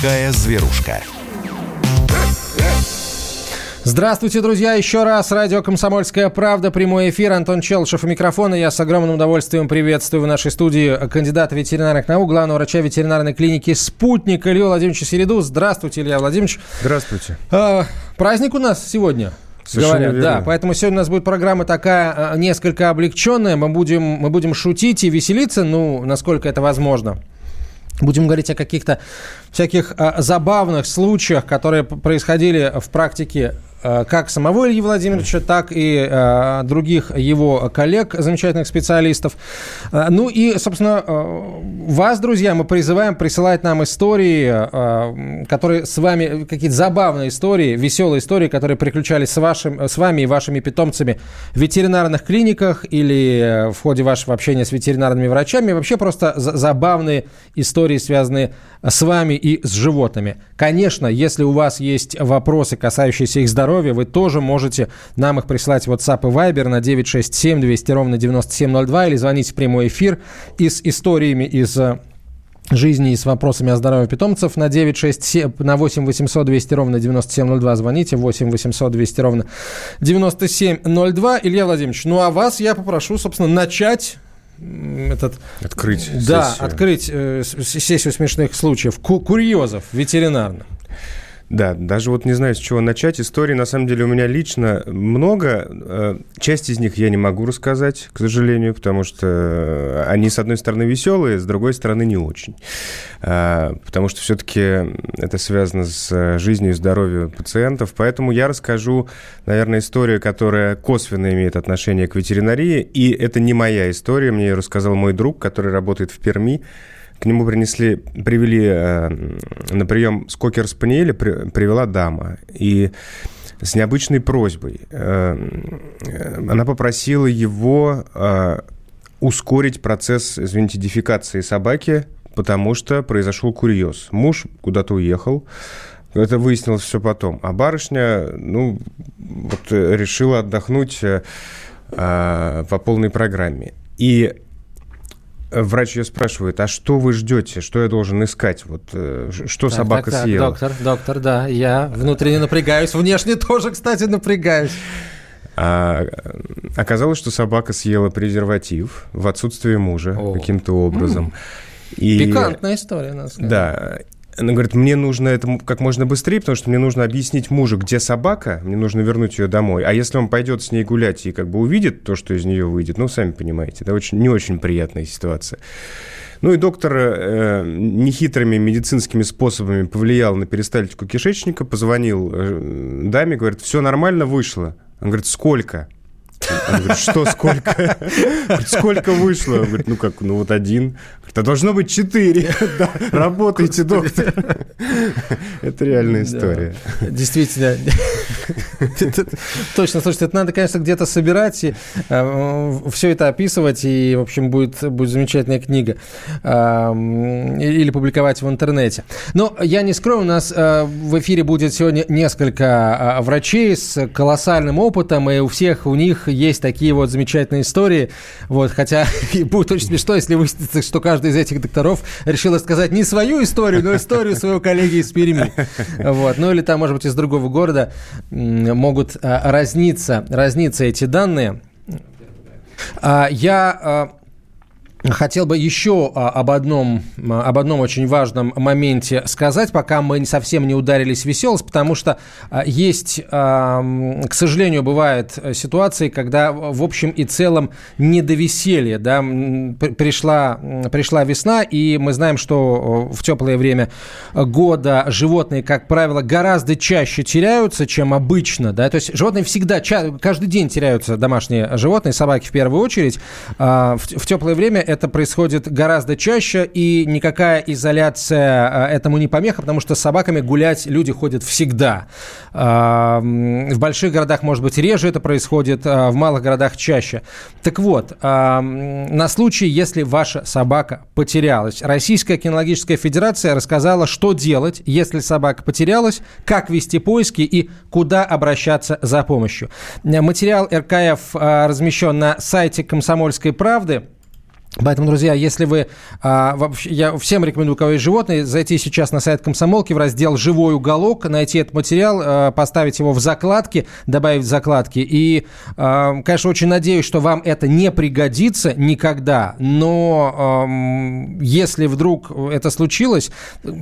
Какая зверушка. Здравствуйте, друзья, еще раз. Радио «Комсомольская правда», прямой эфир. Антон Челшев у микрофона. Я с огромным удовольствием приветствую в нашей студии кандидата ветеринарных наук, главного врача ветеринарной клиники «Спутник» Илью Владимировича Середу. Здравствуйте, Илья Владимирович. Здравствуйте. А, праздник у нас сегодня. Совершенно говорят, верно. да. Поэтому сегодня у нас будет программа такая а, несколько облегченная. Мы будем, мы будем шутить и веселиться, ну, насколько это возможно. Будем говорить о каких-то всяких а, забавных случаях, которые происходили в практике как самого Ильи Владимировича, так и а, других его коллег, замечательных специалистов. А, ну и, собственно, а, вас, друзья, мы призываем присылать нам истории, а, которые с вами, какие-то забавные истории, веселые истории, которые приключались с, вашим, с вами и вашими питомцами в ветеринарных клиниках или э, в ходе вашего общения с ветеринарными врачами. Вообще просто за- забавные истории, связанные с вами и с животными. Конечно, если у вас есть вопросы, касающиеся их здоровья, вы тоже можете нам их присылать в WhatsApp и Viber на 967 200 ровно 9702 или звонить в прямой эфир и с историями из э, жизни и с вопросами о здоровье питомцев на 967, на 8 800 200 ровно 9702 звоните, 8 800 200 ровно 9702. Илья Владимирович, ну а вас я попрошу, собственно, начать этот... Открыть Да, сессию. открыть э, сессию смешных случаев, ку- курьезов ветеринарных. Да, даже вот не знаю, с чего начать. Историй, на самом деле, у меня лично много. Э, Часть из них я не могу рассказать, к сожалению, потому что э, они, с одной стороны, веселые, с другой стороны, не очень. А, Потому что все-таки это связано с э, жизнью и здоровьем пациентов. Поэтому я расскажу, наверное, историю, которая косвенно имеет отношение к ветеринарии. И это не моя история, мне ее рассказал мой друг, который работает в Перми. К нему принесли, привели э, на прием скокер спаниеля, при- привела дама. И с необычной просьбой. Э, она попросила его э, ускорить процесс, извините, дефекации собаки, потому что произошел курьез. Муж куда-то уехал, это выяснилось все потом. А барышня, ну, вот э, решила отдохнуть э, э, по полной программе. И Врач ее спрашивает, а что вы ждете, что я должен искать, вот э, что Так, собака так, так, съела? Доктор, доктор, да, я внутренне напрягаюсь, внешне тоже, кстати, напрягаюсь. А, э, оказалось, что собака съела презерватив в отсутствие мужа каким-то образом. И, Пикантная история, надо сказать. Да. Она говорит, мне нужно это как можно быстрее, потому что мне нужно объяснить мужу, где собака, мне нужно вернуть ее домой. А если он пойдет с ней гулять и как бы увидит то, что из нее выйдет, ну, сами понимаете, это очень, не очень приятная ситуация. Ну и доктор э, нехитрыми медицинскими способами повлиял на перистальтику кишечника, позвонил э, даме, говорит, все нормально, вышло. Он говорит, сколько? Говорит, что сколько? Говорит, сколько вышло? Он говорит, ну как, ну вот один. Говорит, а должно быть четыре. Да, работайте, доктор. Это реальная история. Действительно. Точно, слушайте, это надо, конечно, где-то собирать и все это описывать, и, в общем, будет, будет замечательная книга. А, м, Или публиковать в интернете. Но я не скрою, у нас а, в эфире будет сегодня несколько а, врачей с колоссальным опытом, и у всех у них есть такие вот замечательные истории. Вот, хотя и будет очень смешно, если выяснится, что каждый из этих докторов решил рассказать не свою историю, но историю своего коллеги из Перми. Вот. Ну или там, может быть, из другого города могут а, разниться, разниться эти данные. А, Я а, Хотел бы еще а, об одном, а, об одном очень важном моменте сказать, пока мы совсем не ударились в веселость, потому что а, есть, к сожалению, бывают ситуации, когда в общем и целом не до веселья. Да? Пришла, пришла весна, и мы знаем, что в теплое время года животные, как правило, гораздо чаще теряются, чем обычно. Да? То есть животные всегда, каждый день теряются домашние животные, собаки в первую очередь. В теплое время это происходит гораздо чаще, и никакая изоляция а, этому не помеха, потому что с собаками гулять люди ходят всегда. В больших городах, может быть, реже это происходит, а в малых городах чаще. Так вот, на случай, если ваша собака потерялась, Российская кинологическая федерация рассказала, что делать, если собака потерялась, как вести поиски и куда обращаться за помощью. Материал РКФ а, размещен на сайте «Комсомольской правды». Поэтому, друзья, если вы... А, я всем рекомендую, у кого есть животные, зайти сейчас на сайт Комсомолки в раздел «Живой уголок», найти этот материал, а, поставить его в закладки, добавить в закладки. И, а, конечно, очень надеюсь, что вам это не пригодится никогда, но а, если вдруг это случилось,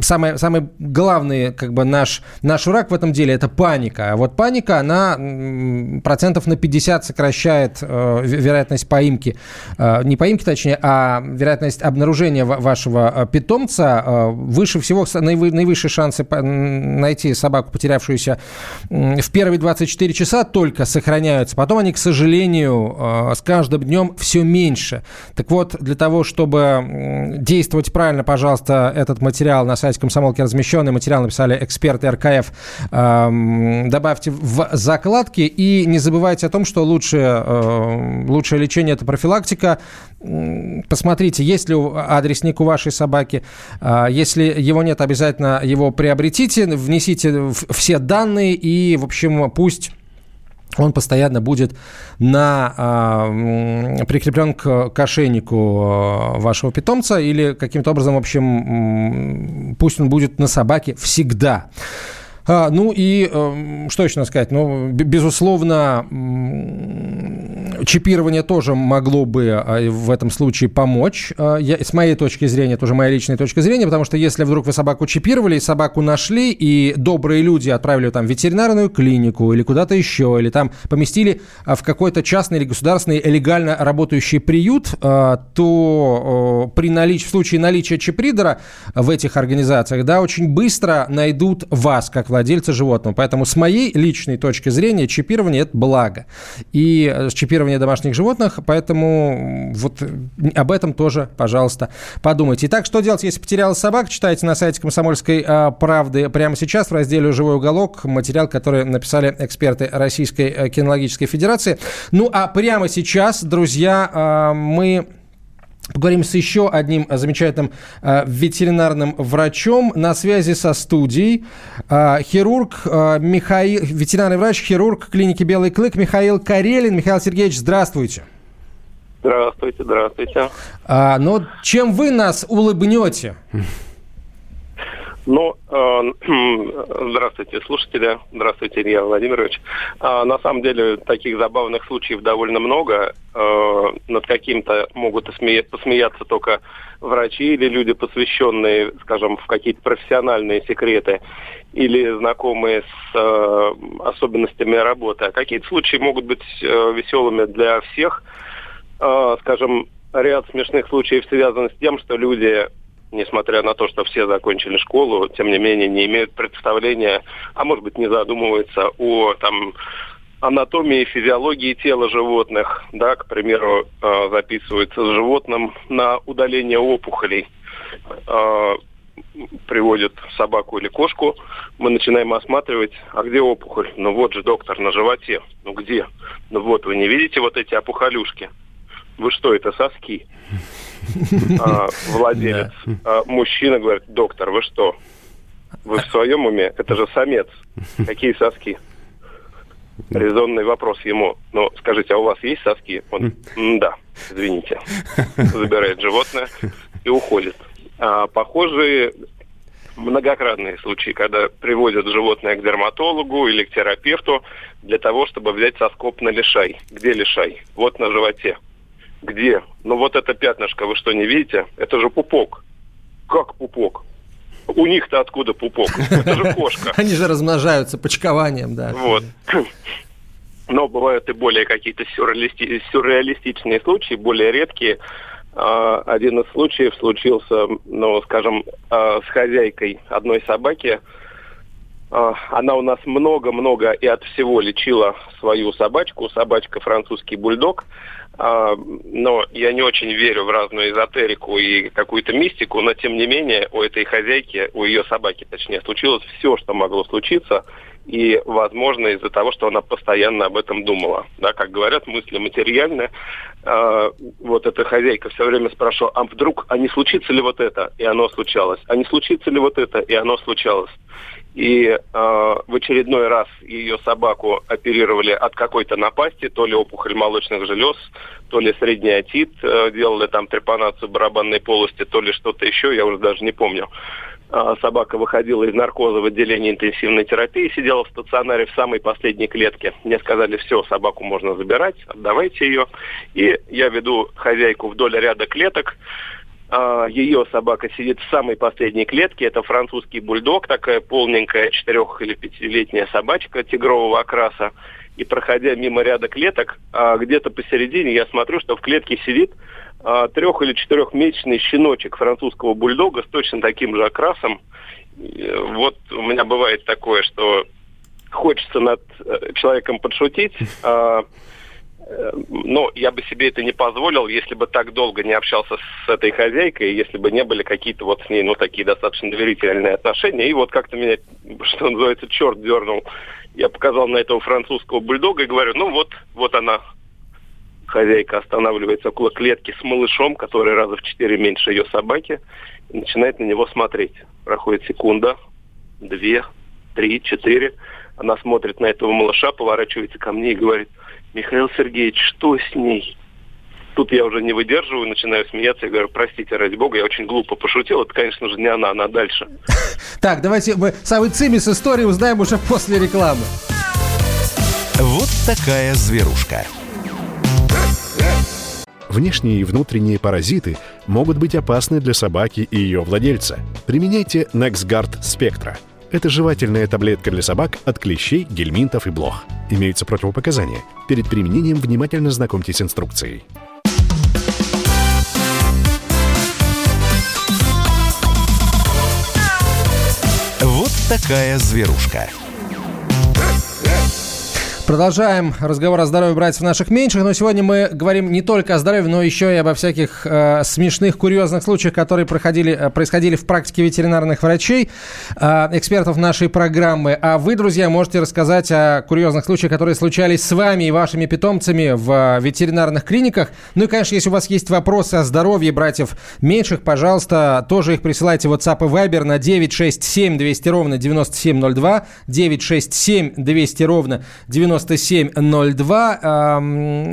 самое, самый главный как бы наш, наш враг в этом деле – это паника. А вот паника, она процентов на 50 сокращает а, вероятность поимки, а, не поимки, точнее, а вероятность обнаружения вашего э, питомца э, выше всего, наивысшие шансы найти собаку, потерявшуюся в первые 24 часа, только сохраняются. Потом они, к сожалению, э, с каждым днем все меньше. Так вот, для того, чтобы действовать правильно, пожалуйста, этот материал на сайте комсомолки размещенный, материал написали эксперты РКФ, добавьте в закладки и не забывайте о том, что лучшее, лучшее лечение – это профилактика посмотрите, есть ли адресник у вашей собаки. А, если его нет, обязательно его приобретите, внесите все данные и, в общем, пусть он постоянно будет на, э, прикреплен к, к ошейнику а, вашего питомца или каким-то образом, в общем, пусть он будет на собаке всегда. А, ну и э, что еще надо сказать? Ну, безусловно, чипирование тоже могло бы а, в этом случае помочь. А, я, с моей точки зрения, тоже моя личная точка зрения, потому что если вдруг вы собаку чипировали, собаку нашли, и добрые люди отправили там в ветеринарную клинику или куда-то еще, или там поместили а, в какой-то частный или государственный легально работающий приют, то при налич... в случае наличия чипридера в этих организациях, да, очень быстро найдут вас, как владельца животного. Поэтому с моей личной точки зрения чипирование – это благо. И э, чипирование домашних животных, поэтому вот об этом тоже, пожалуйста, подумайте. Итак, что делать, если потерялась собака? Читайте на сайте «Комсомольской а, правды» прямо сейчас в разделе «Живой уголок» материал, который написали эксперты Российской э, кинологической федерации. Ну, а прямо сейчас, друзья, а, мы Поговорим с еще одним замечательным э, ветеринарным врачом на связи со студией. Э, хирург, э, Михаил, ветеринарный врач, хирург клиники «Белый клык» Михаил Карелин. Михаил Сергеевич, здравствуйте. Здравствуйте, здравствуйте. А, но чем вы нас улыбнете? Ну, э, здравствуйте, слушатели. Здравствуйте, Илья Владимирович. Э, на самом деле, таких забавных случаев довольно много. Э, над каким-то могут посмеяться только врачи или люди, посвященные, скажем, в какие-то профессиональные секреты или знакомые с э, особенностями работы. А какие-то случаи могут быть веселыми для всех. Скажем, ряд смешных случаев связан с тем, что люди несмотря на то, что все закончили школу, тем не менее не имеют представления, а может быть не задумываются о там анатомии, физиологии тела животных, да, к примеру, э, записываются с животным на удаление опухолей, э, приводят собаку или кошку, мы начинаем осматривать, а где опухоль? Ну вот же, доктор, на животе. Ну где? Ну вот, вы не видите вот эти опухолюшки? Вы что, это соски? А, владелец. А, мужчина говорит, доктор, вы что? Вы в своем уме? Это же самец. Какие соски? Резонный вопрос ему. Ну, скажите, а у вас есть соски? Он, да, извините. Забирает животное и уходит. А, похожие многократные случаи, когда приводят животное к дерматологу или к терапевту для того, чтобы взять соскоп на лишай. Где лишай? Вот на животе. Где? Ну вот это пятнышко, вы что, не видите? Это же пупок. Как пупок? У них-то откуда пупок? Это же кошка. Они же размножаются почкованием, да. Вот. Но бывают и более какие-то сюрреалисти... сюрреалистичные случаи, более редкие. А, один из случаев случился, ну, скажем, а, с хозяйкой одной собаки. А, она у нас много-много и от всего лечила свою собачку. Собачка французский бульдог. А, но я не очень верю в разную эзотерику и какую-то мистику, но тем не менее у этой хозяйки, у ее собаки, точнее, случилось все, что могло случиться, и, возможно, из-за того, что она постоянно об этом думала. Да, как говорят, мысли материальные. А, вот эта хозяйка все время спрашивала, а вдруг, а не случится ли вот это? И оно случалось. А не случится ли вот это? И оно случалось. И э, в очередной раз ее собаку оперировали от какой-то напасти, то ли опухоль молочных желез, то ли средний отит, э, делали там трепанацию барабанной полости, то ли что-то еще, я уже даже не помню. Э, собака выходила из наркоза в отделении интенсивной терапии, сидела в стационаре в самой последней клетке. Мне сказали, все, собаку можно забирать, отдавайте ее. И я веду хозяйку вдоль ряда клеток, ее собака сидит в самой последней клетке. Это французский бульдог, такая полненькая четырех- или пятилетняя собачка тигрового окраса. И проходя мимо ряда клеток, а, где-то посередине я смотрю, что в клетке сидит а, трех- или четырехмесячный щеночек французского бульдога с точно таким же окрасом. Вот у меня бывает такое, что хочется над э, человеком подшутить, но я бы себе это не позволил, если бы так долго не общался с этой хозяйкой, если бы не были какие-то вот с ней, ну, такие достаточно доверительные отношения. И вот как-то меня, что называется, черт дернул. Я показал на этого французского бульдога и говорю, ну вот, вот она, хозяйка останавливается около клетки с малышом, который раза в четыре меньше ее собаки, и начинает на него смотреть. Проходит секунда, две, три, четыре. Она смотрит на этого малыша, поворачивается ко мне и говорит – Михаил Сергеевич, что с ней? Тут я уже не выдерживаю, начинаю смеяться и говорю, простите, ради бога, я очень глупо пошутил. Это, конечно же, не она, она дальше. Так, давайте мы самый цимис истории узнаем уже после рекламы. Вот такая зверушка. Внешние и внутренние паразиты могут быть опасны для собаки и ее владельца. Применяйте NexGard Spectra – это жевательная таблетка для собак от клещей, гельминтов и блох. Имеются противопоказания. Перед применением внимательно знакомьтесь с инструкцией. Вот такая зверушка. Продолжаем разговор о здоровье братьев наших меньших, но сегодня мы говорим не только о здоровье, но еще и обо всяких э, смешных, курьезных случаях, которые проходили, э, происходили в практике ветеринарных врачей, э, экспертов нашей программы. А вы, друзья, можете рассказать о курьезных случаях, которые случались с вами и вашими питомцами в э, ветеринарных клиниках. Ну и, конечно, если у вас есть вопросы о здоровье братьев меньших, пожалуйста, тоже их присылайте в WhatsApp и Viber на 967 200 ровно 9702, 967 200 ровно 97 9702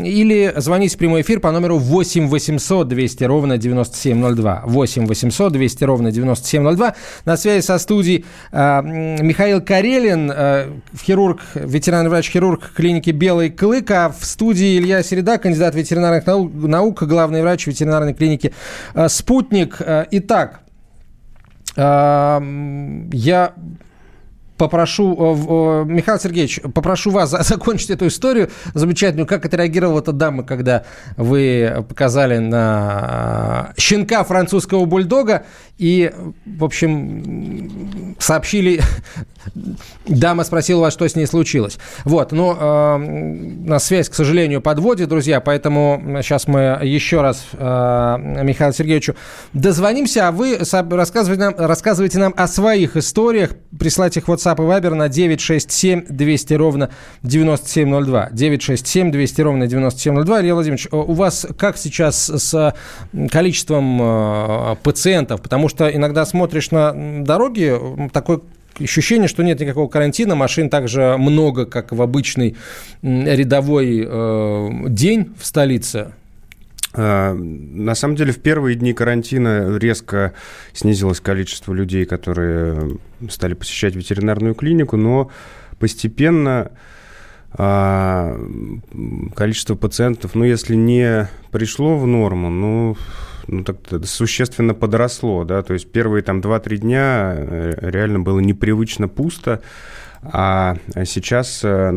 или звоните в прямой эфир по номеру 8 800 200 ровно 9702. 8 800 200 ровно 9702. На связи со студией Михаил Карелин, э, хирург, ветеринарный врач-хирург клиники «Белый клык», а в студии Илья Середа, кандидат ветеринарных наук, наук главный врач ветеринарной клиники э, «Спутник». Э, итак, я попрошу, э, Михаил Сергеевич, попрошу вас закончить эту историю замечательную. Как отреагировала эта дама, когда вы показали на щенка французского бульдога и, в общем, сообщили... Дама спросила вас, что с ней случилось. Вот, но э, на связь, к сожалению, подводит, друзья, поэтому сейчас мы еще раз э, Михаилу Сергеевичу дозвонимся, а вы рассказывайте нам, рассказывайте нам о своих историях, присылайте их в WhatsApp и Viber на 967 200 ровно 9702. 967 200 ровно 9702. Илья Владимирович, у вас как сейчас с количеством э, пациентов? Потому что иногда смотришь на дороги, такой ощущение, что нет никакого карантина, машин так же много, как в обычный рядовой э, день в столице. А, на самом деле в первые дни карантина резко снизилось количество людей, которые стали посещать ветеринарную клинику, но постепенно а, количество пациентов, ну, если не пришло в норму, ну, ну, так существенно подросло, да, то есть первые там 2-3 дня э, реально было непривычно пусто, а сейчас, э,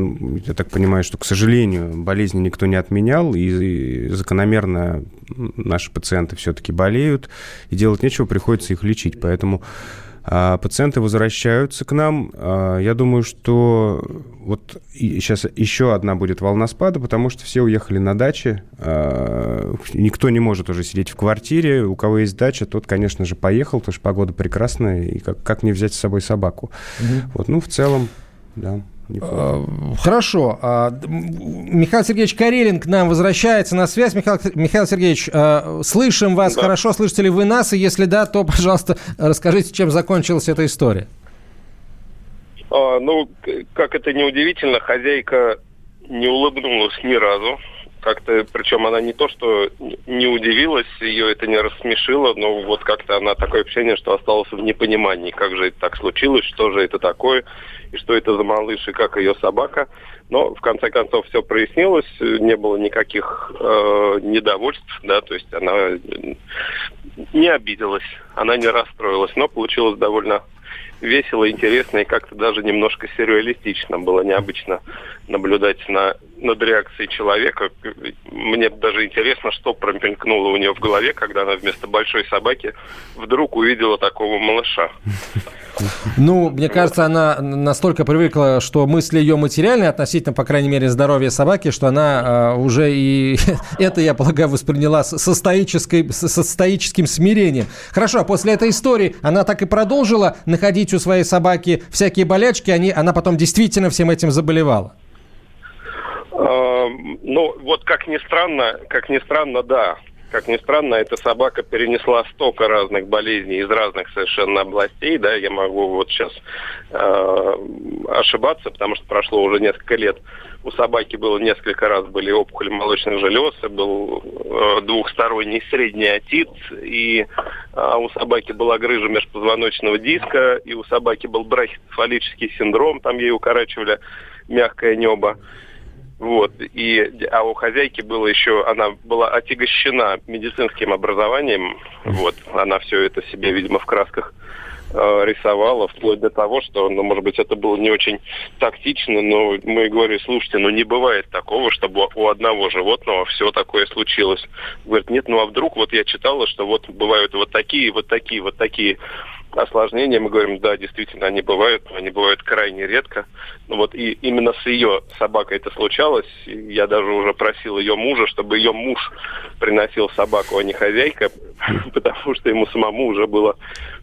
я так понимаю, что, к сожалению, болезни никто не отменял, и закономерно наши пациенты все-таки болеют, и делать нечего, приходится их лечить. Поэтому пациенты возвращаются к нам. А, я думаю, что вот сейчас еще одна будет волна спада, потому что все уехали на дачи. А, никто не может уже сидеть в квартире. У кого есть дача, тот, конечно же, поехал, потому что погода прекрасная, и как, как не взять с собой собаку. Угу. Вот, ну, в целом, да. Неплохо. Хорошо. Михаил Сергеевич Карелин к нам возвращается на связь. Михаил, Михаил Сергеевич, слышим вас да. хорошо, слышите ли вы нас? И если да, то, пожалуйста, расскажите, чем закончилась эта история. А, ну, как это неудивительно, хозяйка не улыбнулась ни разу. Как-то, причем она не то, что не удивилась, ее это не рассмешило, но вот как-то она такое ощущение, что осталась в непонимании, как же это так случилось, что же это такое, и что это за малыш, и как ее собака. Но в конце концов все прояснилось, не было никаких э, недовольств, да, то есть она не обиделась, она не расстроилась, но получилось довольно весело, интересно и как-то даже немножко сюрреалистично было необычно наблюдать на, над реакцией человека. Мне даже интересно, что промелькнуло у нее в голове, когда она вместо большой собаки вдруг увидела такого малыша. Ну, мне кажется, она настолько привыкла, что мысли ее материальные относительно, по крайней мере, здоровья собаки, что она э, уже и это, я полагаю, восприняла со, стоической, со стоическим смирением. Хорошо, а после этой истории она так и продолжила находить у своей собаки всякие болячки, они, она потом действительно всем этим заболевала. Ну, вот как ни странно, как ни странно, да. Как ни странно, эта собака перенесла столько разных болезней из разных совершенно областей, да, я могу вот сейчас э, ошибаться, потому что прошло уже несколько лет. У собаки было несколько раз были опухоли молочных желез, был э, двухсторонний средний отит, и э, у собаки была грыжа межпозвоночного диска, и у собаки был брахицефалический синдром, там ей укорачивали мягкое небо. Вот. И, а у хозяйки было еще, она была отягощена медицинским образованием. Вот. Она все это себе, видимо, в красках э, рисовала, вплоть до того, что, ну, может быть, это было не очень тактично, но мы говорили, слушайте, ну не бывает такого, чтобы у одного животного все такое случилось. Говорит, нет, ну а вдруг, вот я читала, что вот бывают вот такие, вот такие, вот такие осложнения, мы говорим, да, действительно, они бывают, но они бывают крайне редко. Ну вот и именно с ее собакой это случалось. Я даже уже просил ее мужа, чтобы ее муж приносил собаку, а не хозяйка, потому что ему самому уже было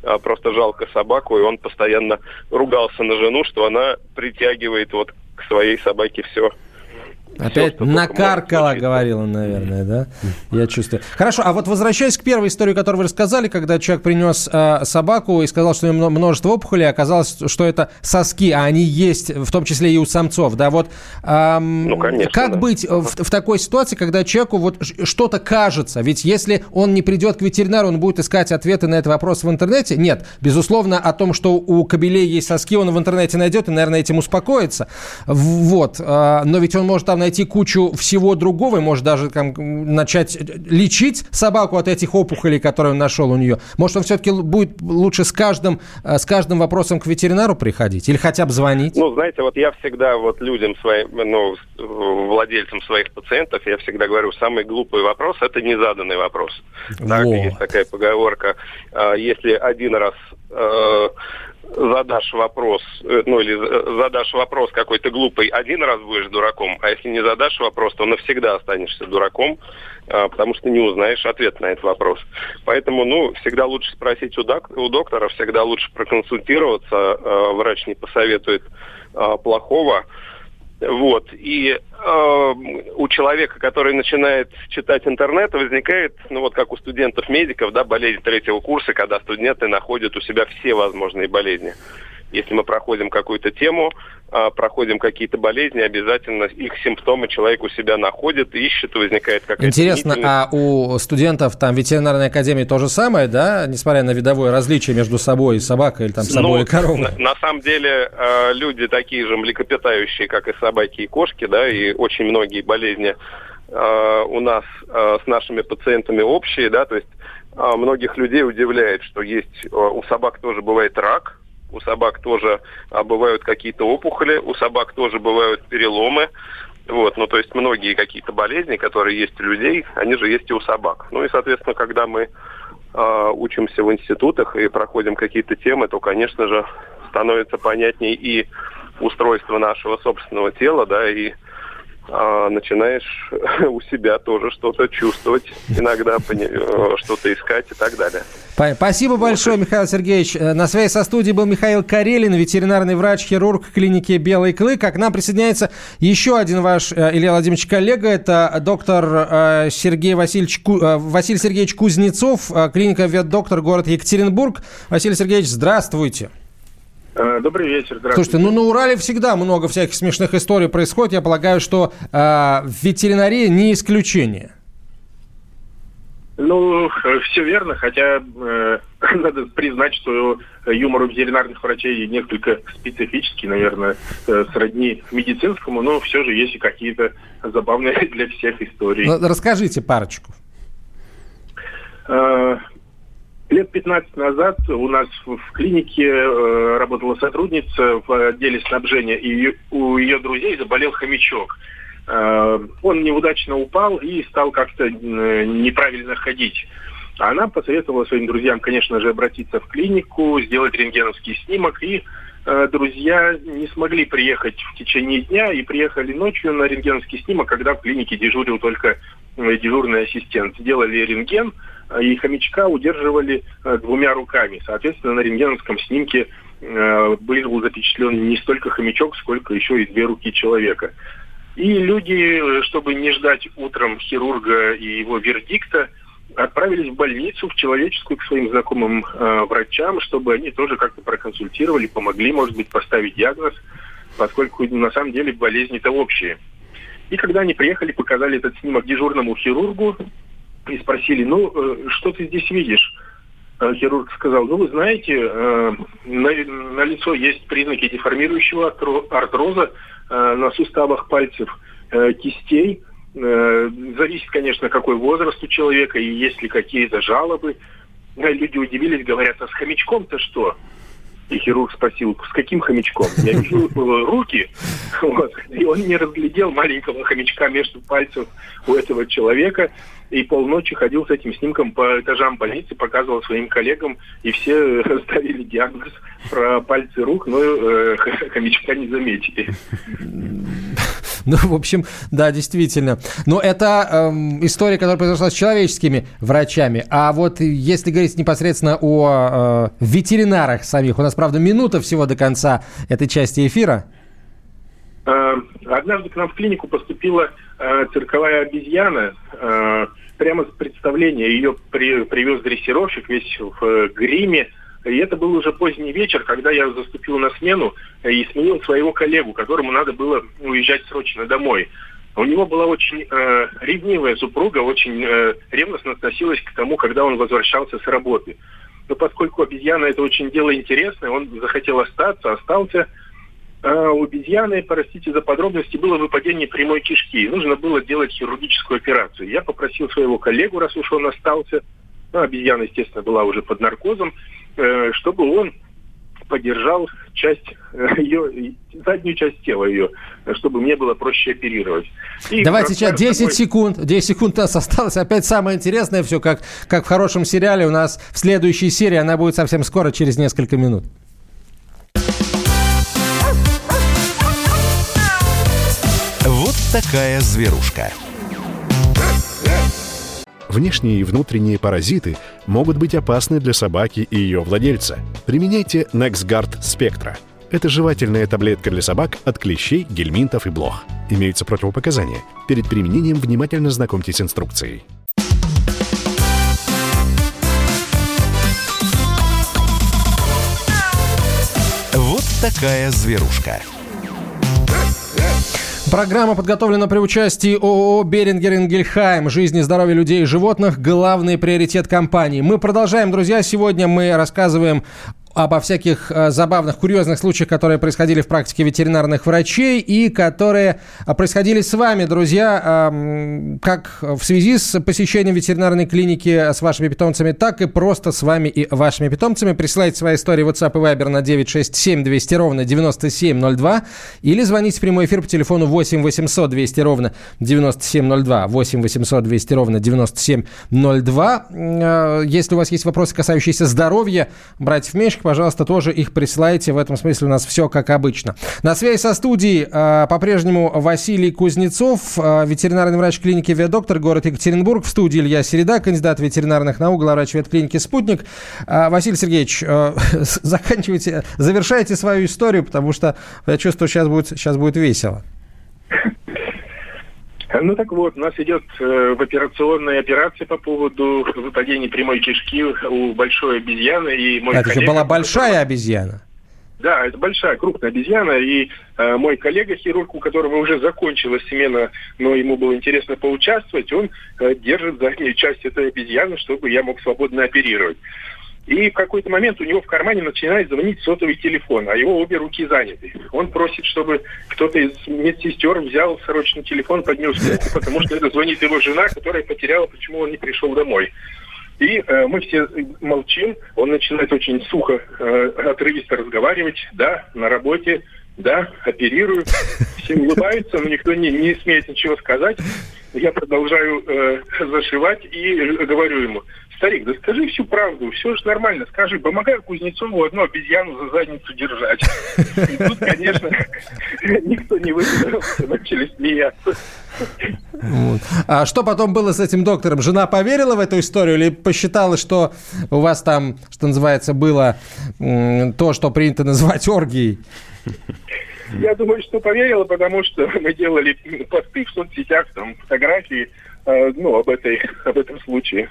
а, просто жалко собаку, и он постоянно ругался на жену, что она притягивает вот к своей собаке все Опять все, накаркала, говорил он, наверное, да? Я чувствую. Хорошо, а вот возвращаясь к первой истории, которую вы рассказали, когда человек принес э, собаку и сказал, что у него множество опухолей, оказалось, что это соски, а они есть, в том числе и у самцов, да? Вот эм, ну, конечно, как да. быть в, в такой ситуации, когда человеку вот что-то кажется? Ведь если он не придет к ветеринару, он будет искать ответы на этот вопрос в интернете? Нет, безусловно, о том, что у кобелей есть соски, он в интернете найдет и, наверное, этим успокоится. Вот, э, но ведь он может там найти кучу всего другого, может даже там, начать лечить собаку от этих опухолей, которые он нашел у нее. Может, он все-таки будет лучше с каждым, э, с каждым вопросом к ветеринару приходить или хотя бы звонить? Ну, знаете, вот я всегда вот людям своим, ну, владельцам своих пациентов, я всегда говорю, самый глупый вопрос – это незаданный вопрос. Так, есть такая поговорка. А, если один раз э, задашь вопрос, э, ну или э, задашь вопрос какой-то глупый, один раз будешь дураком, а если не задашь вопрос, то навсегда останешься дураком, а, потому что не узнаешь ответ на этот вопрос. Поэтому, ну, всегда лучше спросить у, док- у доктора, всегда лучше проконсультироваться, а, врач не посоветует а, плохого. Вот. И э, у человека, который начинает читать интернет, возникает, ну вот как у студентов-медиков, да, болезнь третьего курса, когда студенты находят у себя все возможные болезни. Если мы проходим какую-то тему, а, проходим какие-то болезни, обязательно их симптомы человек у себя находит, ищет, возникает какая-то... Интересно, а у студентов там ветеринарной академии то же самое, да, несмотря на видовое различие между собой и собакой или там собой ну, и коровой? На, на самом деле а, люди такие же млекопитающие, как и собаки и кошки, да, и очень многие болезни а, у нас с нашими пациентами общие, да, то есть многих людей удивляет, что есть у собак тоже бывает рак, у собак тоже а, бывают какие-то опухоли, у собак тоже бывают переломы. Вот, ну, то есть многие какие-то болезни, которые есть у людей, они же есть и у собак. Ну и, соответственно, когда мы э, учимся в институтах и проходим какие-то темы, то, конечно же, становится понятней и устройство нашего собственного тела, да, и а, начинаешь у себя тоже что-то чувствовать, иногда э, что-то искать и так далее. Спасибо большое, Михаил Сергеевич. Э, на связи со студией был Михаил Карелин, ветеринарный врач-хирург клиники «Белый клык». А к нам присоединяется еще один ваш, э, Илья Владимирович, коллега. Это доктор Сергей Васильевич, Василий Кузнецов, клиника «Ветдоктор», город Екатеринбург. Василий Сергеевич, здравствуйте. Э, добрый вечер, здравствуйте. Слушайте, ну на Урале всегда много всяких смешных историй происходит. Я полагаю, что э, ветеринария не исключение. Ну, все верно, хотя э, надо признать, что юмор у ветеринарных врачей несколько специфический, наверное, э, сродни медицинскому, но все же есть и какие-то забавные для всех истории. Ну, расскажите парочку. Э, лет 15 назад у нас в клинике э, работала сотрудница в отделе снабжения, и у ее друзей заболел хомячок. Э, он неудачно упал и стал как-то э, неправильно ходить. Она посоветовала своим друзьям, конечно же, обратиться в клинику, сделать рентгеновский снимок, и э, друзья не смогли приехать в течение дня и приехали ночью на рентгеновский снимок, когда в клинике дежурил только э, дежурный ассистент. Сделали рентген, э, и хомячка удерживали двумя руками. Соответственно, на рентгеновском снимке был запечатлен не столько хомячок, сколько еще и две руки человека. И люди, чтобы не ждать утром хирурга и его вердикта, отправились в больницу, в человеческую, к своим знакомым э, врачам, чтобы они тоже как-то проконсультировали, помогли, может быть, поставить диагноз, поскольку на самом деле болезни-то общие. И когда они приехали, показали этот снимок дежурному хирургу и спросили, ну, э, что ты здесь видишь? А хирург сказал, ну, вы знаете, э, на, на лицо есть признаки деформирующего артроза, Э, на суставах пальцев, э, кистей. Э, зависит, конечно, какой возраст у человека и есть ли какие-то жалобы. Люди удивились, говорят, а с хомячком-то что? И хирург спросил, с каким хомячком? Я вижу руки, вот, и он не разглядел маленького хомячка между пальцев у этого человека, и полночи ходил с этим снимком по этажам больницы, показывал своим коллегам, и все ставили диагноз про пальцы рук, но э, хомячка не заметили. Ну, в общем, да, действительно. Но это э, история, которая произошла с человеческими врачами. А вот если говорить непосредственно о э, ветеринарах самих, у нас, правда, минута всего до конца этой части эфира. Э, однажды к нам в клинику поступила э, цирковая обезьяна. Э, прямо с представления ее при, привез дрессировщик весь в э, гриме. И это был уже поздний вечер, когда я заступил на смену и сменил своего коллегу, которому надо было уезжать срочно домой. У него была очень э, ревнивая супруга, очень э, ревностно относилась к тому, когда он возвращался с работы. Но поскольку обезьяна это очень дело интересное, он захотел остаться, остался. А у обезьяны, простите за подробности, было выпадение прямой кишки. Нужно было делать хирургическую операцию. Я попросил своего коллегу, раз уж он остался, ну, обезьяна, естественно, была уже под наркозом, Э, чтобы он поддержал часть э, ее, заднюю часть тела ее, чтобы мне было проще оперировать. И Давайте сейчас 10 такой... секунд, 10 секунд у нас осталось. Опять самое интересное все, как, как в хорошем сериале. У нас в следующей серии, она будет совсем скоро, через несколько минут. Вот такая зверушка. Внешние и внутренние паразиты могут быть опасны для собаки и ее владельца. Применяйте NexGard Spectra. Это жевательная таблетка для собак от клещей, гельминтов и блох. Имеются противопоказания. Перед применением внимательно знакомьтесь с инструкцией. Вот такая зверушка. Программа подготовлена при участии ООО «Берингер Ингельхайм». Жизнь и здоровье людей и животных – главный приоритет компании. Мы продолжаем, друзья. Сегодня мы рассказываем обо всяких э, забавных, курьезных случаях, которые происходили в практике ветеринарных врачей и которые э, происходили с вами, друзья, как в связи с посещением ветеринарной клиники с вашими питомцами, так и просто с вами и вашими питомцами. Присылайте свои истории в WhatsApp и Viber на 967 200 ровно 9702 или звоните в прямой эфир по телефону 8 800 200 ровно 9702 8 800 200 ровно 9702. Э, если у вас есть вопросы, касающиеся здоровья братьев Меньших, пожалуйста, тоже их присылайте. В этом смысле у нас все как обычно. На связи со студией э, по-прежнему Василий Кузнецов, э, ветеринарный врач клиники «Ветдоктор», город Екатеринбург. В студии Илья Середа, кандидат ветеринарных наук, главврач ветклиники «Спутник». Э, Василий Сергеевич, э, заканчивайте, завершайте свою историю, потому что я чувствую, сейчас будет, сейчас будет весело. Ну так вот, у нас идет э, в операционной операции по поводу выпадения прямой кишки у большой обезьяны. И мой Это коллега, же была большая обезьяна. Да, это большая, крупная обезьяна. И э, мой коллега-хирург, у которого уже закончилась смена, но ему было интересно поучаствовать, он э, держит заднюю часть этой обезьяны, чтобы я мог свободно оперировать. И в какой-то момент у него в кармане начинает звонить сотовый телефон, а его обе руки заняты. Он просит, чтобы кто-то из медсестер взял срочно телефон, поднес руку, потому что это звонит его жена, которая потеряла, почему он не пришел домой. И э, мы все молчим, он начинает очень сухо, э, отрывисто разговаривать, да, на работе, да, оперирую. Все улыбаются, но никто не, не смеет ничего сказать. Я продолжаю э, зашивать и говорю ему, старик, да скажи всю правду, все же нормально, скажи, помогай Кузнецову одну обезьяну за задницу держать. И тут, конечно, никто не выдержал, начали смеяться. Вот. А что потом было с этим доктором? Жена поверила в эту историю или посчитала, что у вас там, что называется, было то, что принято называть оргией? Я думаю, что поверила, потому что мы делали посты в соцсетях, там, фотографии, э, ну, об, этой, об этом случае.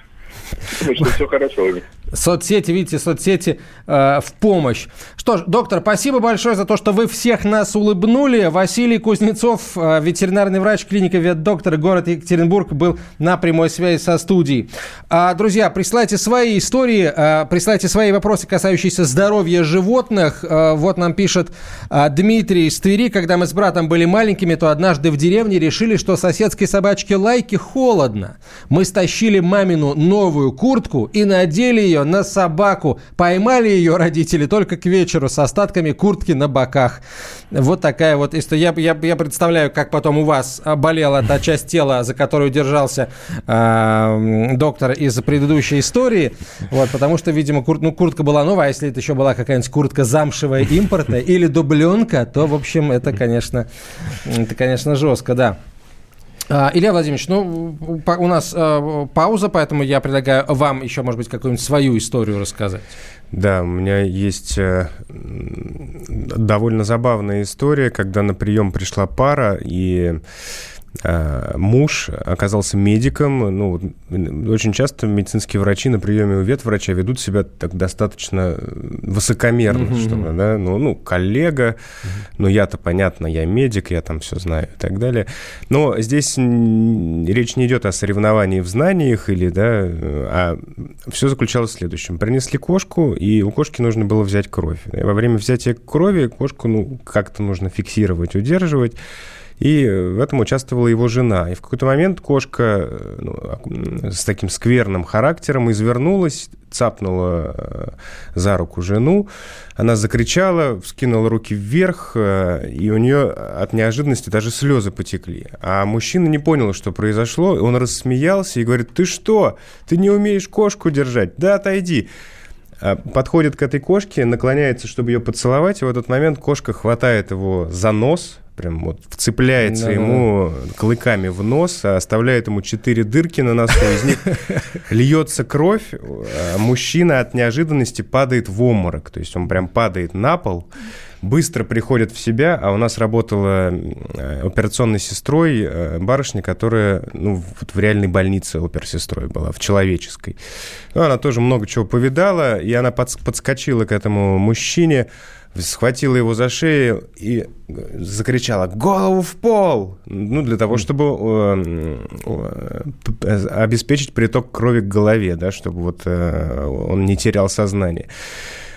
Думаю, что все хорошо у них. Соцсети, видите, соцсети э, в помощь. Что ж, доктор, спасибо большое за то, что вы всех нас улыбнули. Василий Кузнецов, э, ветеринарный врач клиника ветдоктора город Екатеринбург, был на прямой связи со студией. А, друзья, присылайте свои истории, э, присылайте свои вопросы, касающиеся здоровья животных. Э, вот нам пишет э, Дмитрий из Твери. Когда мы с братом были маленькими, то однажды в деревне решили, что соседской собачке Лайке холодно. Мы стащили мамину новую куртку и надели ее на собаку. Поймали ее родители только к вечеру с остатками куртки на боках. Вот такая вот история. Я, я, я представляю, как потом у вас болела та часть тела, за которую держался э, доктор из предыдущей истории. Вот, потому что, видимо, кур, ну, куртка была новая, а если это еще была какая-нибудь куртка замшевая импорта или дубленка, то, в общем, это, конечно, это, конечно, жестко, да. А, Илья Владимирович, ну, у нас э, пауза, поэтому я предлагаю вам еще, может быть, какую-нибудь свою историю рассказать. Да, у меня есть э, довольно забавная история, когда на прием пришла пара, и муж оказался медиком. Ну, очень часто медицинские врачи на приеме у ветврача ведут себя так достаточно высокомерно, mm-hmm. что да, ну, ну, коллега, mm-hmm. ну, я-то, понятно, я медик, я там все знаю и так далее. Но здесь речь не идет о соревновании в знаниях или, да, а все заключалось в следующем. Принесли кошку, и у кошки нужно было взять кровь. И во время взятия крови кошку, ну, как-то нужно фиксировать, удерживать. И в этом участвовала его жена. И в какой-то момент кошка э, ну, с таким скверным характером извернулась, цапнула э, за руку жену. Она закричала, вскинула руки вверх, э, и у нее от неожиданности даже слезы потекли. А мужчина не понял, что произошло. Он рассмеялся и говорит, ты что? Ты не умеешь кошку держать? Да отойди подходит к этой кошке, наклоняется, чтобы ее поцеловать, и в этот момент кошка хватает его за нос, прям вот вцепляется да, ему да. клыками в нос, оставляет ему четыре дырки на носу, из них льется кровь, а мужчина от неожиданности падает в обморок, то есть он прям падает на пол, быстро приходит в себя, а у нас работала операционной сестрой э, барышня, которая ну, в реальной больнице оперсестрой была, в человеческой. Ну, она тоже много чего повидала, и она подскочила к этому мужчине, схватила его за шею и закричала «Голову в пол!» Ну, для того, чтобы э, э, обеспечить приток крови к голове, да, чтобы вот э, он не терял сознание.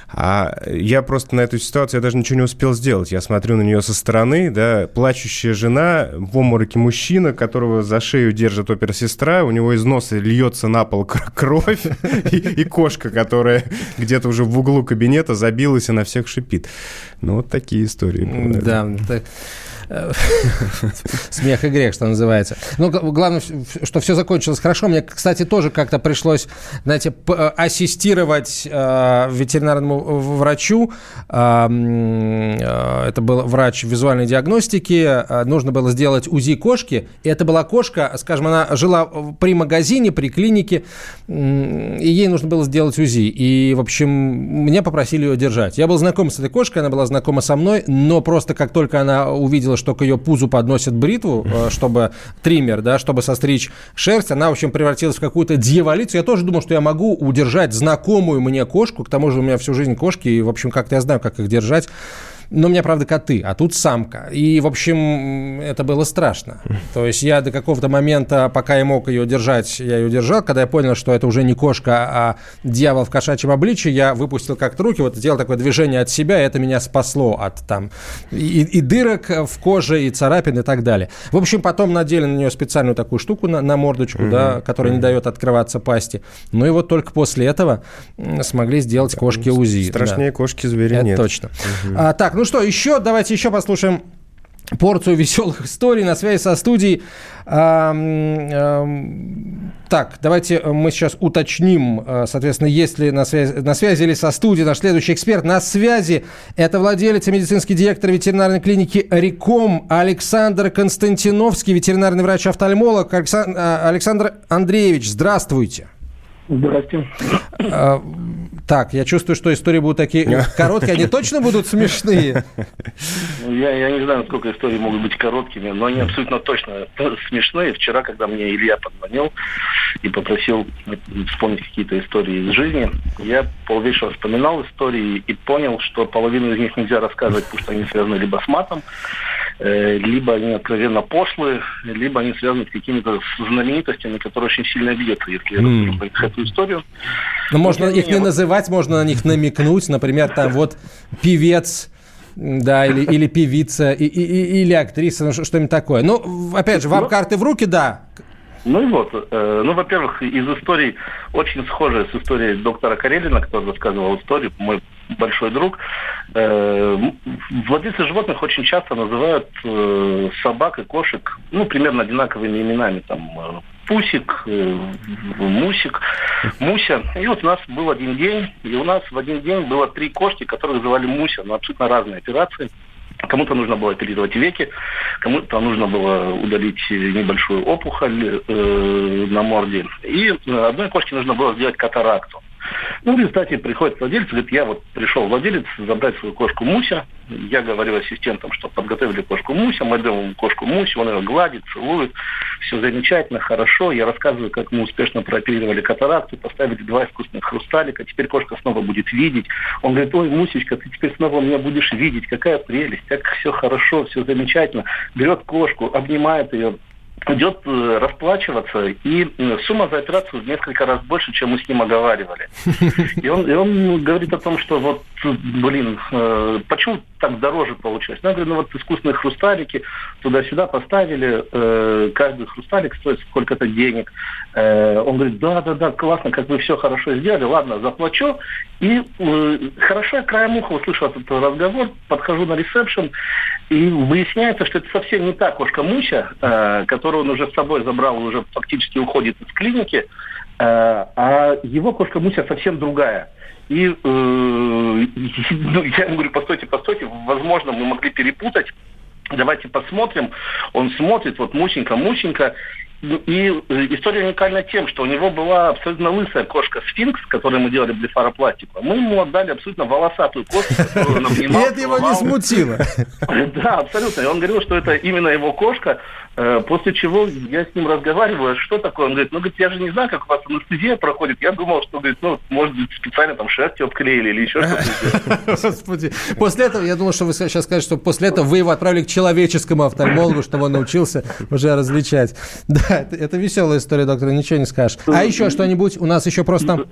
А я просто на эту ситуацию я даже ничего не успел сделать. Я смотрю на нее со стороны, да, плачущая жена, в обмороке мужчина, которого за шею держит опер-сестра, у него из носа льется на пол кровь, и, и кошка, которая где-то уже в углу кабинета забилась и на всех шипит. Ну, вот такие истории. Да, так... Смех и грех, что называется. Ну, главное, что все закончилось хорошо. Мне, кстати, тоже как-то пришлось, знаете, э, ассистировать э, ветеринарному врачу. Э, э, это был врач визуальной диагностики. Э, нужно было сделать УЗИ кошки. И это была кошка, скажем, она жила при магазине, при клинике, и ей нужно было сделать УЗИ. И, в общем, меня попросили ее держать. Я был знаком с этой кошкой, она была знакома со мной, но просто как только она увидела, видела, что к ее пузу подносят бритву, э, чтобы триммер, да, чтобы состричь шерсть. Она, в общем, превратилась в какую-то дьяволицу. Я тоже думал, что я могу удержать знакомую мне кошку. К тому же у меня всю жизнь кошки, и, в общем, как-то я знаю, как их держать. Но у меня, правда, коты, а тут самка. И, в общем, это было страшно. То есть я до какого-то момента, пока я мог ее держать, я ее держал. Когда я понял, что это уже не кошка, а дьявол в кошачьем обличии, я выпустил как-то руки, вот сделал такое движение от себя, и это меня спасло от там и, и дырок в коже, и царапин, и так далее. В общем, потом надели на нее специальную такую штуку на, на мордочку, mm-hmm. да, которая mm-hmm. не дает открываться пасти. Ну и вот только после этого смогли сделать кошке УЗИ. Страшнее да. кошки зверя это нет. точно. Mm-hmm. А, так, ну что, еще, давайте еще послушаем порцию веселых историй на связи со студией. А, а, так, давайте мы сейчас уточним, а, соответственно, есть ли на связи, на связи или со студией наш следующий эксперт. На связи это владелец и медицинский директор ветеринарной клиники «Реком» Александр Константиновский, ветеринарный врач-офтальмолог. А, Александр Андреевич, здравствуйте. Здравствуйте. Так, я чувствую, что истории будут такие короткие. Они точно будут смешные? Ну, я, я не знаю, насколько истории могут быть короткими, но они абсолютно точно смешные. Вчера, когда мне Илья позвонил и попросил вспомнить какие-то истории из жизни, я полвечера вспоминал истории и понял, что половину из них нельзя рассказывать, потому что они связаны либо с матом, либо они откровенно пошлые, либо они связаны с какими-то знаменитостями, которые очень сильно обидят, если mm. я эту историю. Но можно их не называть, можно на них намекнуть. Например, там вот певец да, или, или певица, и, и, или актриса, ну, что-нибудь такое. Ну, опять же, вам ну, карты в руки, да. Ну и вот, э, ну, во-первых, из историй очень схожая с историей доктора Карелина, который рассказывал историю, мой большой друг. Э, владельцы животных очень часто называют э, собак и кошек, ну, примерно одинаковыми именами, там, э, Пусик, Мусик, Муся. И вот у нас был один день, и у нас в один день было три кошки, которых звали Муся, но абсолютно разные операции. Кому-то нужно было оперировать веки, кому-то нужно было удалить небольшую опухоль э, на морде. И одной кошке нужно было сделать катаракту. Ну, в результате приходит владелец, говорит, я вот пришел владелец забрать свою кошку Муся. Я говорю ассистентам, что подготовили кошку Муся, мы даем кошку Мусю, он ее гладит, целует. Все замечательно, хорошо. Я рассказываю, как мы успешно прооперировали катаракту, поставили два искусственных хрусталика, теперь кошка снова будет видеть. Он говорит, ой, Мусечка, ты теперь снова меня будешь видеть, какая прелесть, как все хорошо, все замечательно. Берет кошку, обнимает ее, идет э, расплачиваться, и э, сумма за операцию в несколько раз больше, чем мы с ним оговаривали. И он, и он говорит о том, что вот, блин, э, почему так дороже получилось? Ну, я говорю, ну вот искусственные хрусталики туда-сюда поставили, э, каждый хрусталик стоит сколько-то денег. Э, он говорит, да-да-да, классно, как вы все хорошо сделали, ладно, заплачу. И э, хорошо, я краем уха услышал этот разговор, подхожу на ресепшн, и выясняется, что это совсем не та кошка Муся, которую он уже с собой забрал, уже фактически уходит из клиники, а его кошка Муся совсем другая. И э, ну, я ему говорю, постойте, постойте, возможно, мы могли перепутать. Давайте посмотрим. Он смотрит, вот Мусенька, Мусенька, ну, и э, история уникальна тем, что у него была абсолютно лысая кошка сфинкс, которую мы делали блефаропластику. Мы ему отдали абсолютно волосатую кошку, которую он обнимал. И это его не смутило. Да, абсолютно. И он говорил, что это именно его кошка. Э, после чего я с ним разговариваю, «А что такое? Он говорит, ну, говорит, я же не знаю, как у вас анестезия проходит. Я думал, что, говорит, ну, может быть, специально там шерстью обклеили или еще что-то. Господи. После этого, я думал, что вы сейчас скажете, что после этого вы его отправили к человеческому офтальмологу, чтобы он научился уже различать. Да, это, это веселая история, доктор, ничего не скажешь. А еще что-нибудь? У нас еще просто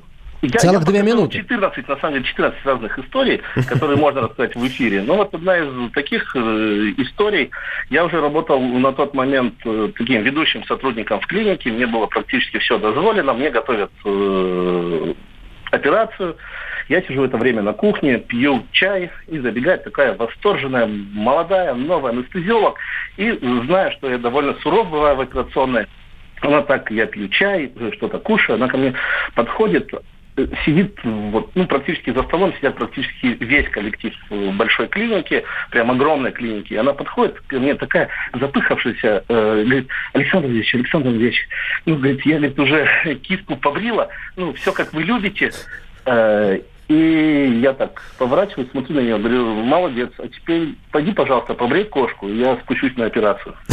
я, Целых я две минуты. 14, на самом деле, 14 разных историй, которые можно рассказать в эфире. Но вот одна из таких э, историй, я уже работал на тот момент э, таким ведущим сотрудником в клинике, мне было практически все дозволено, мне готовят э, операцию. Я сижу в это время на кухне, пью чай, и забегает такая восторженная, молодая, новая анестезиолог. И зная, что я довольно суров бываю в операционной, она так, я пью чай, что-то кушаю, она ко мне подходит, сидит вот, ну, практически за столом, сидят практически весь коллектив большой клиники, прям огромной клиники. Она подходит ко мне такая запыхавшаяся, э, говорит, Александр Ильич, Александр Ильич, ну, говорит, я, говорит, уже киску побрила, ну, все как вы любите. Э, и я так поворачиваюсь, смотрю на нее, говорю, молодец, а теперь пойди, пожалуйста, побрей кошку, я спущусь на операцию.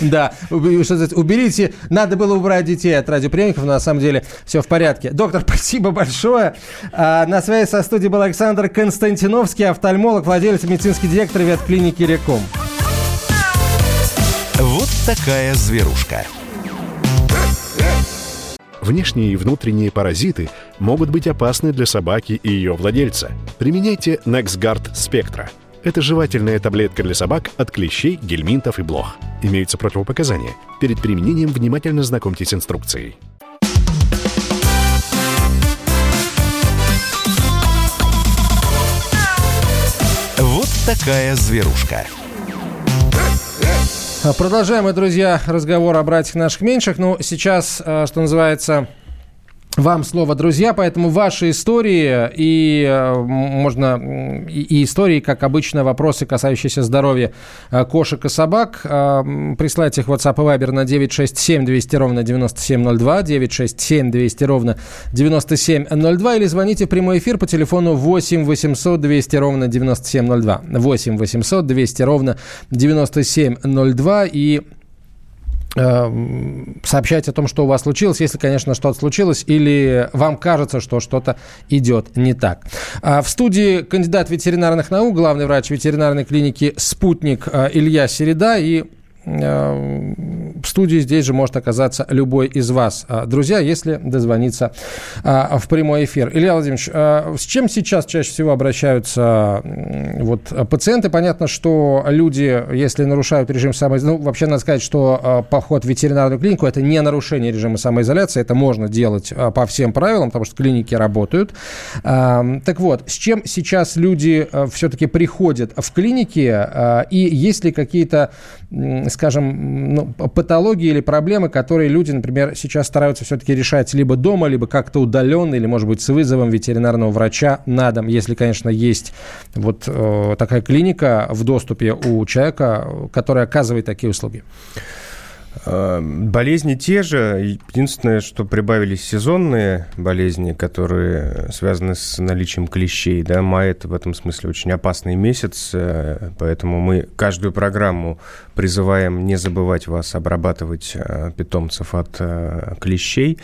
Да, уберите, надо было убрать детей от радиоприемников, но на самом деле все в порядке. Доктор, спасибо большое. А, на связи со студией был Александр Константиновский, офтальмолог, владелец медицинский директор ветклиники Реком. Вот такая зверушка. Внешние и внутренние паразиты могут быть опасны для собаки и ее владельца. Применяйте NexGard Spectra. Это жевательная таблетка для собак от клещей, гельминтов и блох. Имеются противопоказания. Перед применением внимательно знакомьтесь с инструкцией. Вот такая зверушка. Продолжаем мы, друзья, разговор о братьях наших меньших. Ну, сейчас, а, что называется, вам слово, друзья, поэтому ваши истории и э, можно и, истории, как обычно, вопросы, касающиеся здоровья э, кошек и собак, э, присылайте их в WhatsApp и Viber на 967 200 ровно 9702, 967 200 ровно 9702 или звоните в прямой эфир по телефону 8 800 200 ровно 9702, 8 800 200 ровно 9702 и сообщать о том, что у вас случилось, если, конечно, что-то случилось, или вам кажется, что что-то идет не так. А в студии кандидат ветеринарных наук, главный врач ветеринарной клиники «Спутник» э, Илья Середа и в студии здесь же может оказаться любой из вас. А, друзья, если дозвониться а, в прямой эфир. Илья Владимирович, с чем сейчас чаще всего обращаются вот, пациенты? Понятно, что люди, если нарушают режим самоизоляции, ну, вообще надо сказать, что поход в ветеринарную клинику – это не нарушение режима самоизоляции, это можно делать по всем правилам, потому что клиники работают. Так вот, с чем сейчас люди все-таки приходят в клиники, и есть ли какие-то скажем, ну, патологии или проблемы, которые люди, например, сейчас стараются все-таки решать либо дома, либо как-то удаленно, или, может быть, с вызовом ветеринарного врача на дом, если, конечно, есть вот э, такая клиника в доступе у человека, который оказывает такие услуги. Э, болезни те же. Единственное, что прибавились сезонные болезни, которые связаны с наличием клещей. Да, май – это в этом смысле очень опасный месяц, э, поэтому мы каждую программу призываем не забывать вас обрабатывать э, питомцев от клещей.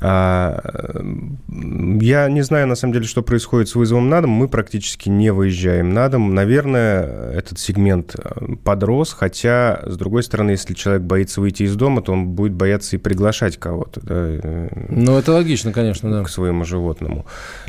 А, я не знаю, на самом деле, что происходит с вызовом на дом. Мы практически не выезжаем на дом. Наверное, этот сегмент э, подрос, хотя, с другой стороны, если человек боится выйти из дома, то он будет бояться и приглашать кого-то. Да, э, ну, это логично, конечно, да. К своему животному.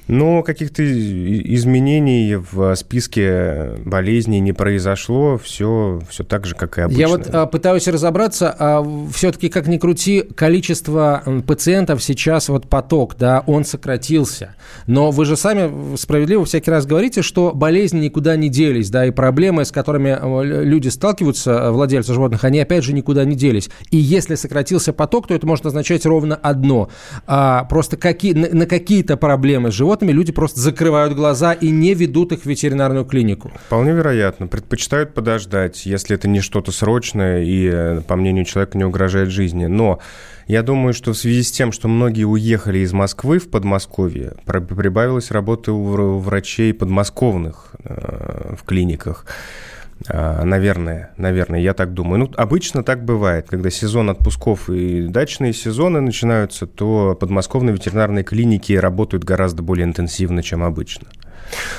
Но каких-то изменений в списке болезней не произошло. Все, все так же, как и обычно. Я вот а, пытаюсь разобраться, а все-таки, как ни крути, количество пациентов сейчас сейчас вот поток, да, он сократился. Но вы же сами справедливо всякий раз говорите, что болезни никуда не делись, да, и проблемы, с которыми э, люди сталкиваются, э, владельцы животных, они опять же никуда не делись. И если сократился поток, то это может означать ровно одно. А, просто какие, на, какие-то проблемы с животными люди просто закрывают глаза и не ведут их в ветеринарную клинику. Вполне вероятно. Предпочитают подождать, если это не что-то срочное и, э, по мнению человека, не угрожает жизни. Но я думаю, что в связи с тем, что многие уехали из Москвы в Подмосковье, прибавилось работы у врачей подмосковных э, в клиниках. А, наверное, наверное, я так думаю. Ну, обычно так бывает, когда сезон отпусков и дачные сезоны начинаются, то подмосковные ветеринарные клиники работают гораздо более интенсивно, чем обычно.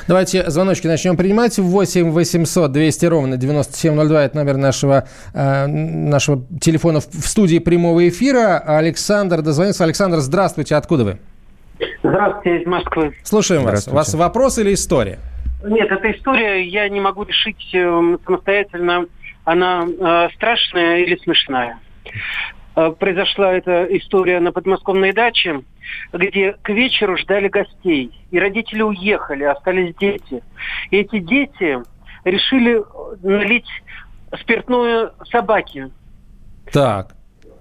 Давайте звоночки начнем принимать. 8 800 200 ровно 9702. Это номер нашего, э, нашего телефона в студии прямого эфира. Александр дозвонился. Александр, здравствуйте. Откуда вы? Здравствуйте, из Москвы. Слушаем вас. У вас вопрос или история? Нет, это история, я не могу решить э, самостоятельно, она э, страшная или смешная. Э, произошла эта история на подмосковной даче, где к вечеру ждали гостей. И родители уехали, остались дети. И эти дети решили налить спиртное собаке. Так.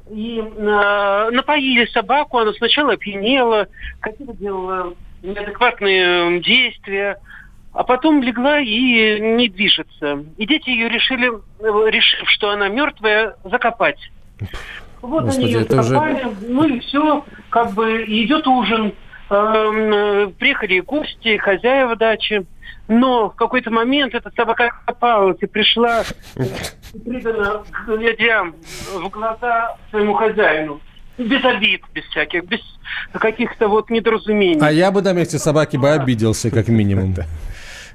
И э, напоили собаку, она сначала опьянела, какие-то делала неадекватные действия, а потом легла и не движется. И дети ее решили, решив, что она мертвая, закопать. Вот Господи, они ее закопали, уже... ну и все, как бы идет ужин. Эм, приехали гости, хозяева дачи. Но в какой-то момент эта собака попалась и пришла придана глядя в глаза своему хозяину. Без обид, без всяких, без каких-то вот недоразумений. А я бы на месте собаки бы обиделся, как минимум.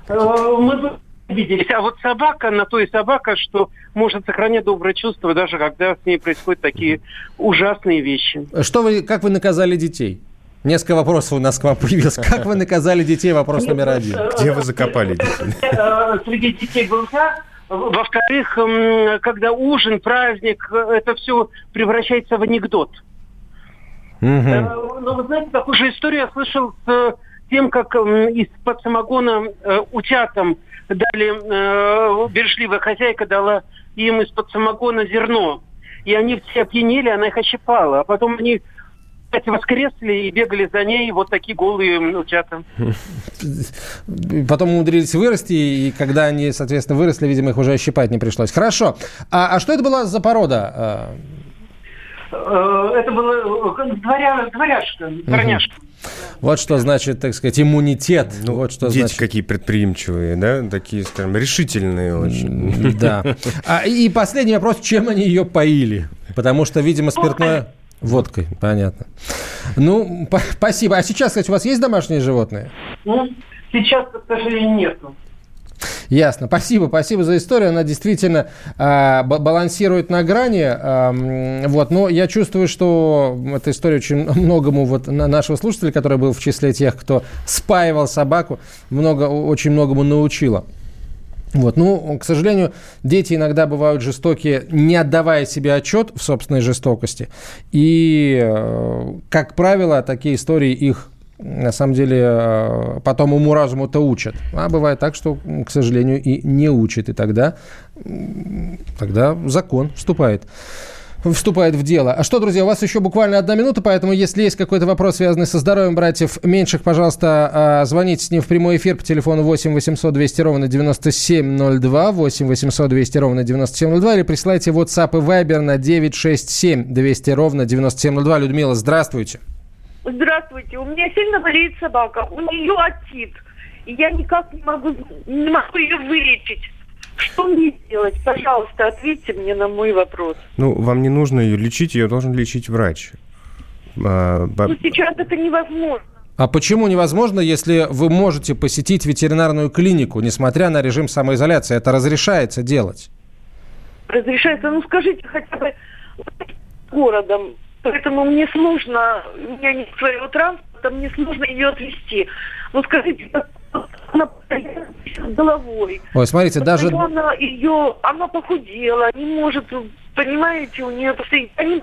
Э, мы бы обиделись. А вот собака, на то и собака, что может сохранять доброе чувство, даже когда с ней происходят такие ужасные вещи. Что вы, как вы наказали детей? Несколько вопросов у нас к вам появилось. Как вы наказали детей? Вопрос номер один. Где вы закопали детей? Э, Среди детей был я. Во-вторых, когда ужин, праздник, э, это все превращается в анекдот. Мгм. Э, Но вы знаете, такую же историю я слышал с э, тем, как м, из-под самогона э, утятам дали, э, бережливая хозяйка дала им из-под самогона зерно. И они все опьянели, она их ощипала. А потом они опять воскресли и бегали за ней вот такие голые утята. Потом умудрились вырасти, и когда они, соответственно, выросли, видимо, их уже ощипать не пришлось. Хорошо. А, а что это была за порода? Э, Это было э, дворя, дворяшка, дворняжка. Вот что значит, так сказать, иммунитет. Ну, вот что дети значит. какие предприимчивые, да? Такие, скажем, решительные очень. Да. А, и последний вопрос, чем они ее поили? Потому что, видимо, спиртное... Водкой, понятно. Ну, по- спасибо. А сейчас, кстати, у вас есть домашние животные? Ну, сейчас, к сожалению, нету. Ясно. Спасибо, спасибо за историю. Она действительно ба- балансирует на грани. м, вот, но я чувствую, что эта история очень многому вот на нашего слушателя, который был в числе тех, кто спаивал собаку, много, очень многому научила. Вот. Ну, к сожалению, дети иногда бывают жестокие, не отдавая себе отчет в собственной жестокости. И, э, как правило, такие истории их на самом деле э, потом уму-разуму-то учат. А бывает так, что, к сожалению, и не учат. И тогда, тогда закон вступает вступает в дело. А что, друзья, у вас еще буквально одна минута, поэтому если есть какой-то вопрос, связанный со здоровьем братьев меньших, пожалуйста, а, звоните с ним в прямой эфир по телефону 8 800 200 ровно 9702, 8 800 200 ровно 9702, или присылайте WhatsApp и Viber на 967 200 ровно 9702. Людмила, здравствуйте. Здравствуйте, у меня сильно болеет собака, у нее отит. И я никак не могу, не могу ее вылечить. Что мне делать? Пожалуйста, ответьте мне на мой вопрос. Ну, вам не нужно ее лечить, ее должен лечить врач. А, Ну, сейчас это невозможно. А почему невозможно, если вы можете посетить ветеринарную клинику, несмотря на режим самоизоляции? Это разрешается делать. Разрешается, ну скажите хотя бы городом. Поэтому мне сложно, у меня нет своего транспорта, мне сложно ее отвезти. Ну скажите, она головой. Ой, смотрите, даже... Постоянно ее, она похудела, не может, понимаете, у нее постоянно,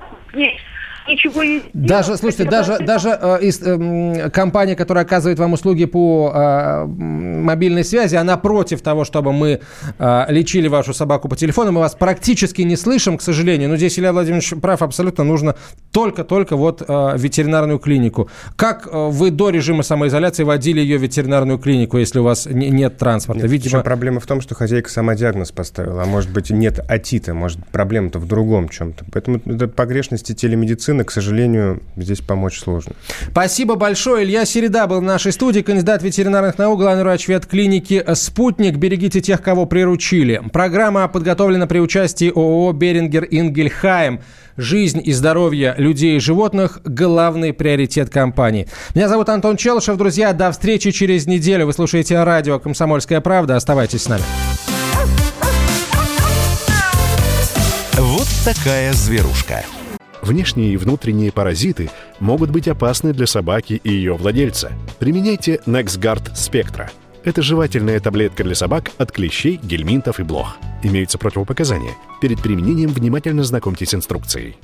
я не ничего ей Даже, слушайте, даже, даже э, из, эм, компания, которая оказывает вам услуги по э, мобильной связи, она против того, чтобы мы э, лечили вашу собаку по телефону. Мы вас практически не слышим, к сожалению. Но здесь Илья Владимирович прав, абсолютно нужно только-только вот э, ветеринарную клинику. Как э, вы до режима самоизоляции водили ее в ветеринарную клинику, если у вас не- нет транспорта? Нет, Видимо, проблема в том, что хозяйка сама диагноз поставила, а может быть нет атита, может проблема-то в другом чем-то. Поэтому это погрешности телемедицины, к сожалению, здесь помочь сложно. Спасибо большое. Илья Середа был в нашей студии, кандидат ветеринарных наук, главный врач ветклиники «Спутник». Берегите тех, кого приручили. Программа подготовлена при участии ООО «Берингер Ингельхайм». Жизнь и здоровье людей и животных – главный приоритет компании. Меня зовут Антон Челышев. Друзья, до встречи через неделю. Вы слушаете радио «Комсомольская правда». Оставайтесь с нами. Вот такая зверушка. Внешние и внутренние паразиты могут быть опасны для собаки и ее владельца. Применяйте NexGard Spectra. Это жевательная таблетка для собак от клещей, гельминтов и блох. Имеются противопоказания. Перед применением внимательно знакомьтесь с инструкцией.